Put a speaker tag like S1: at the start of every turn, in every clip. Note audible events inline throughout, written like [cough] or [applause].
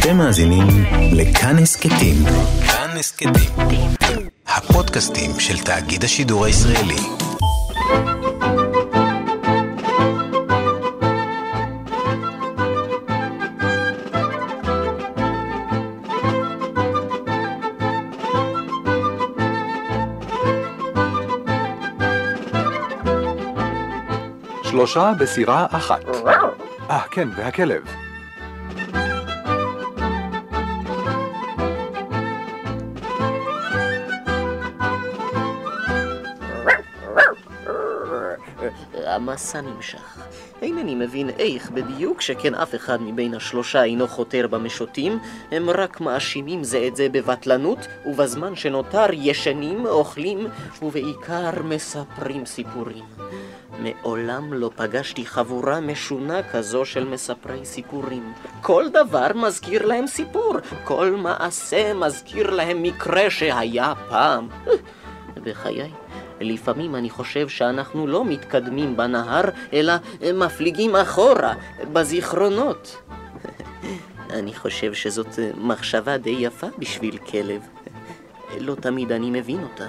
S1: אתם מאזינים לכאן הסכתים. כאן הסכתים. הפודקאסטים של תאגיד השידור הישראלי.
S2: שלושה בסירה אחת. אה, כן, והכלב.
S3: המסע נמשך. אינני מבין איך בדיוק, שכן אף אחד מבין השלושה אינו חותר במשוטים, הם רק מאשימים זה את זה בבטלנות, ובזמן שנותר ישנים, אוכלים, ובעיקר מספרים סיפורים. מעולם לא פגשתי חבורה משונה כזו של מספרי סיפורים. כל דבר מזכיר להם סיפור, כל מעשה מזכיר להם מקרה שהיה פעם. [laughs] בחיי, לפעמים אני חושב שאנחנו לא מתקדמים בנהר, אלא מפליגים אחורה, בזיכרונות. [laughs] אני חושב שזאת מחשבה די יפה בשביל כלב. לא תמיד אני מבין אותה.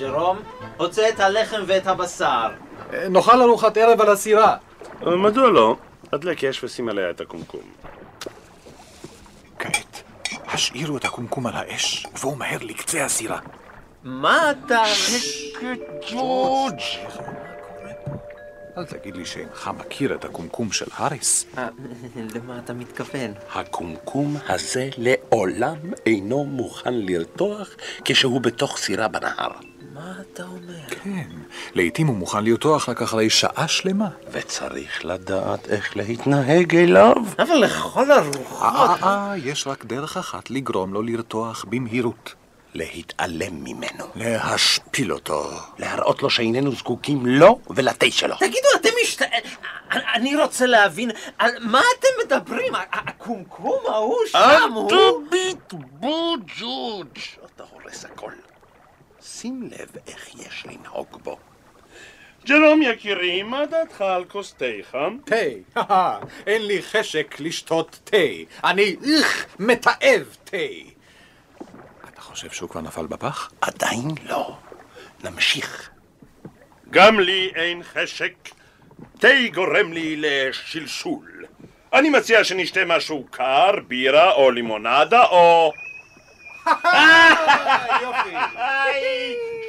S4: ג'רום, רוצה את הלחם ואת הבשר.
S2: אה, נאכל ארוחת ערב על הסירה.
S5: מדוע לא? הדלק אש ושים עליה את הקומקום.
S2: כעת, השאירו את הקומקום על האש, ובואו מהר לקצה הסירה.
S4: מה אתה...
S2: ג'ורג'! אל תגיד לי שאינך מכיר את הקומקום של האריס.
S3: אה, למה אתה מתכוון?
S5: הקומקום הזה לעולם אינו מוכן לרתוח כשהוא בתוך סירה בנהר.
S3: אתה אומר?
S2: כן, לעתים הוא מוכן לרתוח רק אחרי שעה שלמה.
S5: וצריך לדעת איך להתנהג אליו.
S4: אבל לכל הרוחות...
S2: אה, אה, יש רק דרך אחת לגרום לו לרתוח במהירות.
S5: להתעלם ממנו.
S2: להשפיל אותו.
S5: להראות לו שאיננו זקוקים לו ולתה שלו.
S4: תגידו, אתם משת... אני רוצה להבין, על מה אתם מדברים? הקומקום ההוא שם הוא...
S5: אל תביט בו, ג'ורג'. אתה הורס הכל. שים לב איך יש לנהוג בו. ג'רום יקירי, מה דעתך על כוס תה חם?
S2: תה, [laughs] אין לי חשק לשתות תה. אני, איך, מתעב תה. אתה חושב שהוא כבר נפל בפח?
S5: עדיין לא. נמשיך. גם לי אין חשק. תה גורם לי לשלשול. אני מציע שנשתה משהו קר, בירה או לימונדה או...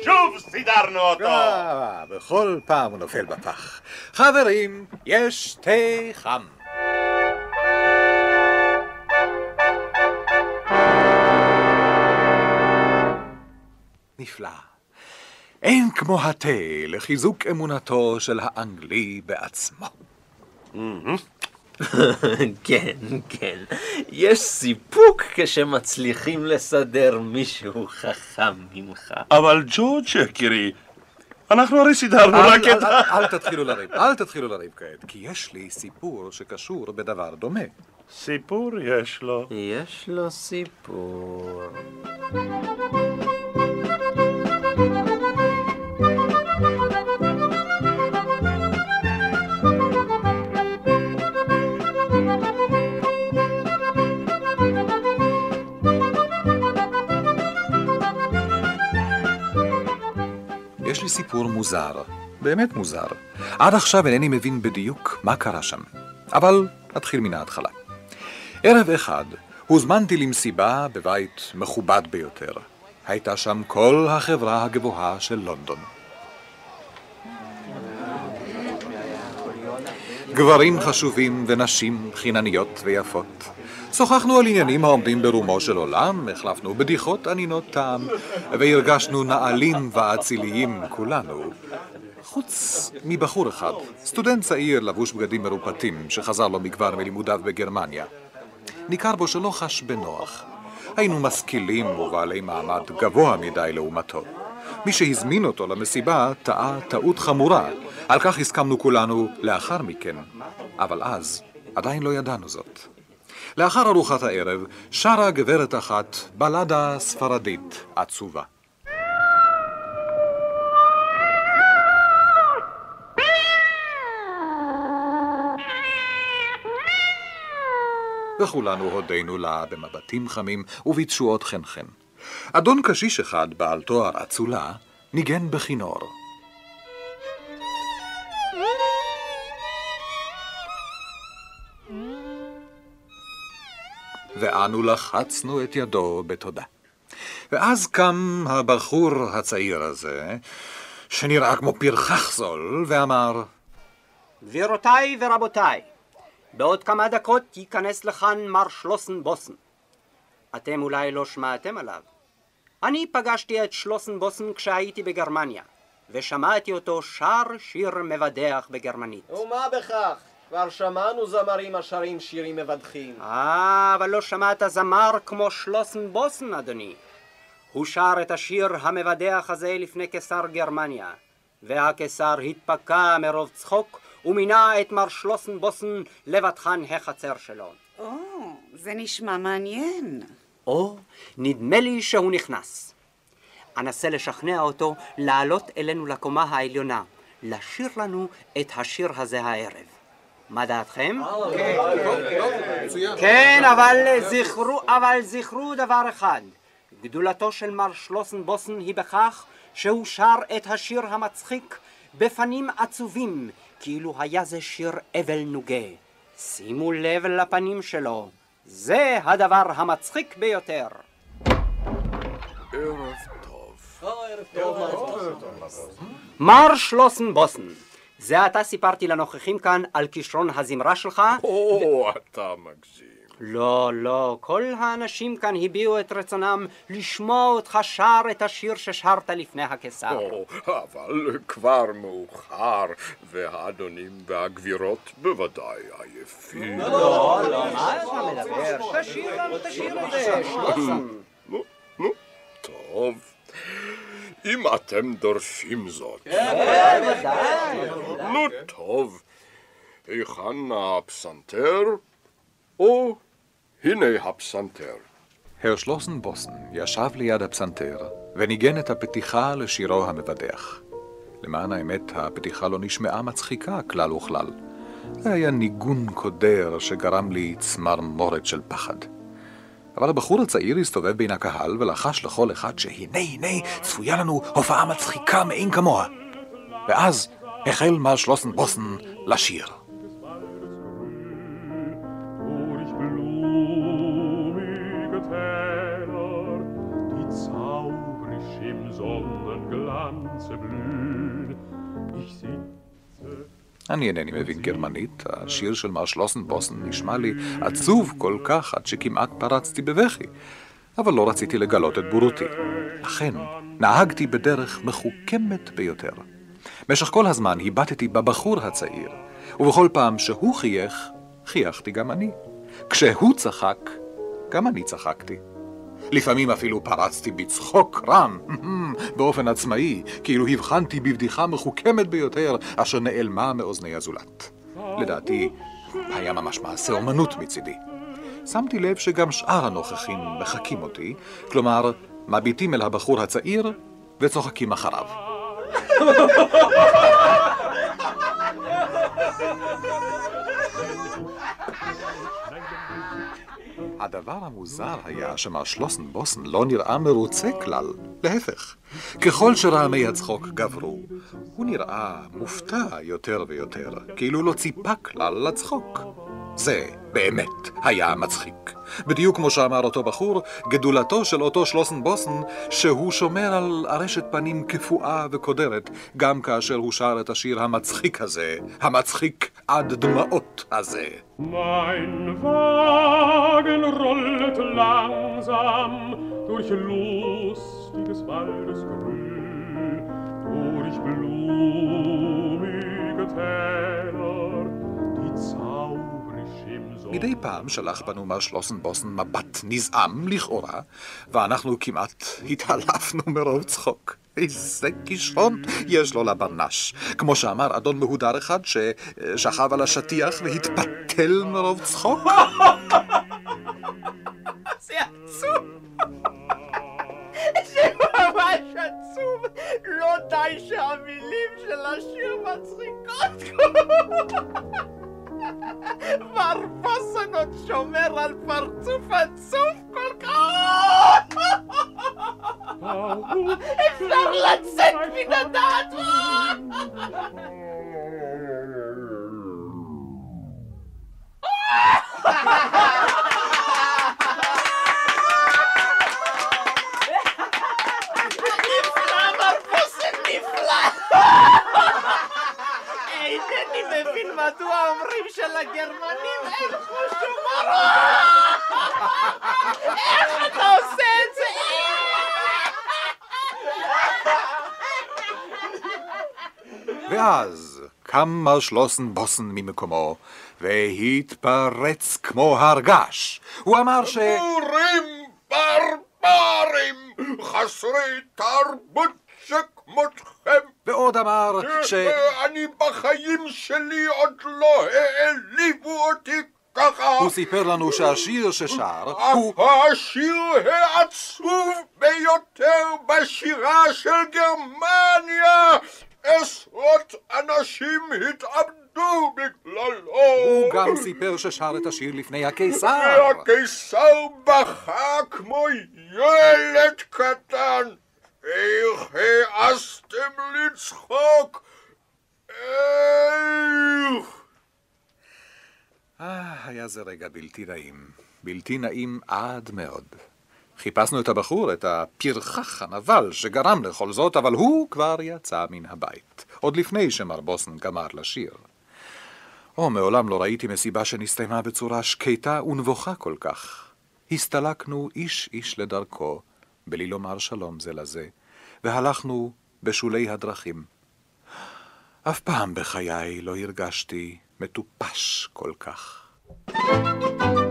S5: שוב סידרנו אותו!
S2: אה, בכל פעם הוא נופל בפח. חברים, יש תה חם. נפלא. אין כמו התה לחיזוק אמונתו של האנגלי בעצמו. [laughs]
S3: כן, כן. יש סיפוק כשמצליחים לסדר מישהו חכם ממך.
S5: אבל ג'ורג' יקירי, אנחנו הרי סידרנו רק את...
S2: אל תתחילו לריב, אל תתחילו לריב כעת, כי יש לי סיפור שקשור בדבר דומה.
S5: סיפור יש לו.
S3: יש לו סיפור.
S2: סיפור מוזר, באמת מוזר. עד עכשיו אינני מבין בדיוק מה קרה שם. אבל נתחיל מן ההתחלה. ערב אחד הוזמנתי למסיבה בבית מכובד ביותר. הייתה שם כל החברה הגבוהה של לונדון. גברים חשובים ונשים חינניות ויפות. שוחחנו על עניינים העומדים ברומו של עולם, החלפנו בדיחות ענינות טעם, והרגשנו נעלים ואציליים כולנו. חוץ מבחור אחד, סטודנט צעיר לבוש בגדים מרופטים, שחזר לא מכבר מלימודיו בגרמניה. ניכר בו שלא חש בנוח. היינו משכילים ובעלי מעמד גבוה מדי לעומתו. מי שהזמין אותו למסיבה טעה טעות חמורה. על כך הסכמנו כולנו לאחר מכן. אבל אז עדיין לא ידענו זאת. לאחר ארוחת הערב שרה גברת אחת בלדה ספרדית עצובה. וכולנו הודינו לה במבטים חמים ובתשואות חן-חן. אדון קשיש אחד, בעל תואר אצולה, ניגן בכינור. ואנו לחצנו את ידו בתודה. ואז קם הבחור הצעיר הזה, שנראה כמו פרחח זול, ואמר,
S6: גבירותיי ורבותיי, בעוד כמה דקות ייכנס לכאן מר שלוסן בוסן. אתם אולי לא שמעתם עליו. אני פגשתי את שלוסן בוסן כשהייתי בגרמניה, ושמעתי אותו שר שיר מבדח בגרמנית.
S7: ומה בכך? כבר שמענו זמרים השרים שירים מבדחים.
S6: אה, אבל לא שמעת זמר כמו שלוסן בוסן, אדוני. הוא שר את השיר המבדח הזה לפני קיסר גרמניה, והקיסר התפקע מרוב צחוק ומינה את מר שלוסן בוסן לבטחן החצר שלו.
S8: או, זה נשמע מעניין.
S6: או, נדמה לי שהוא נכנס. אנסה לשכנע אותו לעלות אלינו לקומה העליונה, לשיר לנו את השיר הזה הערב. מה דעתכם? כן, אבל זכרו, אבל זכרו דבר אחד. גדולתו של מר שלוסן בוסן היא בכך שהוא שר את השיר המצחיק בפנים עצובים, כאילו היה זה שיר אבל נוגה. שימו לב לפנים שלו, זה הדבר המצחיק ביותר.
S5: ערב טוב.
S6: מר שלוסן בוסן, זה עתה סיפרתי לנוכחים כאן על כישרון הזמרה שלך?
S5: או, אתה מגזים.
S6: לא, לא, כל האנשים כאן הביעו את רצונם לשמוע אותך שר את השיר ששרת לפני הקיסר.
S5: או, אבל כבר מאוחר, והאדונים והגבירות בוודאי עייפים.
S6: לא, לא, מה אתה מדבר? תשאיר לנו את השיר הזה.
S5: נו, נו, טוב. אם אתם דורשים זאת. נו, טוב. היכן הפסנתר? או, הנה הפסנתר.
S2: הר שלוסן בוסן ישב ליד הפסנתר וניגן את הפתיחה לשירו המבדח. למען האמת, הפתיחה לא נשמעה מצחיקה כלל וכלל. זה היה ניגון קודר שגרם לי צמרמורת של פחד. אבל הבחור הצעיר הסתובב בין הקהל ולחש לכל אחד שהנה הנה צפויה לנו הופעה מצחיקה מאין כמוה. ואז החל מר שלוסן בוסן לשיר. אני אינני מבין גרמנית, השיר של מר שלוסנבוסן נשמע לי עצוב כל כך עד שכמעט פרצתי בבכי, אבל לא רציתי לגלות את בורותי. לכן נהגתי בדרך מחוכמת ביותר. במשך כל הזמן הבטתי בבחור הצעיר, ובכל פעם שהוא חייך, חייכתי גם אני. כשהוא צחק, גם אני צחקתי. לפעמים אפילו פרצתי בצחוק רם, [laughs] באופן עצמאי, כאילו הבחנתי בבדיחה מחוכמת ביותר, אשר נעלמה מאוזני הזולת. לדעתי, היה ממש מעשה אומנות מצידי. שמתי לב שגם שאר הנוכחים מחקים אותי, כלומר, מביטים אל הבחור הצעיר וצוחקים אחריו. [laughs] הדבר המוזר היה שמר שלוסן בוסן לא נראה מרוצה כלל, להפך. ככל שרעמי הצחוק גברו, הוא נראה מופתע יותר ויותר, כאילו לא ציפה כלל לצחוק. זה באמת היה מצחיק. בדיוק כמו שאמר אותו בחור, גדולתו של אותו שלוסן בוסן, שהוא שומר על ארשת פנים קפואה וקודרת, גם כאשר הוא שר את השיר המצחיק הזה, המצחיק עד דמעות הזה.
S9: Mein Wagen rollet langsam durch lustiges Waldesgrün, durch blumige Täler,
S2: מדי פעם שלח בנו מר שלוסן בוסן מבט נזעם לכאורה, ואנחנו כמעט התעלפנו מרוב צחוק. איזה כישרון יש לו לברנש. כמו שאמר אדון מהודר אחד ששכב על השטיח והתפתל מרוב צחוק.
S4: זה עצוב! זה ממש עצוב! לא די שהמילים של השיר מצחיקות מר בוסן עוד שומר על פרצוף עצוב כל כך! אפשר לצאת מן הדעת! מדוע אומרים שלגרמנים אין חוש הומור! איך אתה עושה את זה?
S2: ואז קם מר שלוסן בוסן ממקומו, והתפרץ כמו הר געש. הוא אמר ש...
S5: בורים ברברים, חסרי תרבות שכמותכם.
S2: ועוד אמר ש...
S5: אני בחיים שלי עוד לא העליבו אותי ככה.
S2: הוא סיפר לנו שהשיר ששר הוא...
S5: השיר העצוב ביותר בשירה של גרמניה. עשרות אנשים התאבדו בגללו.
S2: הוא גם סיפר ששר את השיר לפני הקיסר.
S5: והקיסר בכה כמו ילד קטן. איך העזתם לצחוק? איך?
S2: אה, היה זה רגע בלתי נעים. בלתי נעים עד מאוד. חיפשנו את הבחור, את הפרחח הנבל שגרם לכל זאת, אבל הוא כבר יצא מן הבית, עוד לפני שמר בוסן גמר לשיר. או, מעולם לא ראיתי מסיבה שנסתיימה בצורה שקטה ונבוכה כל כך. הסתלקנו איש איש לדרכו, בלי לומר שלום זה לזה, והלכנו בשולי הדרכים. אף פעם בחיי לא הרגשתי מטופש כל כך. thank you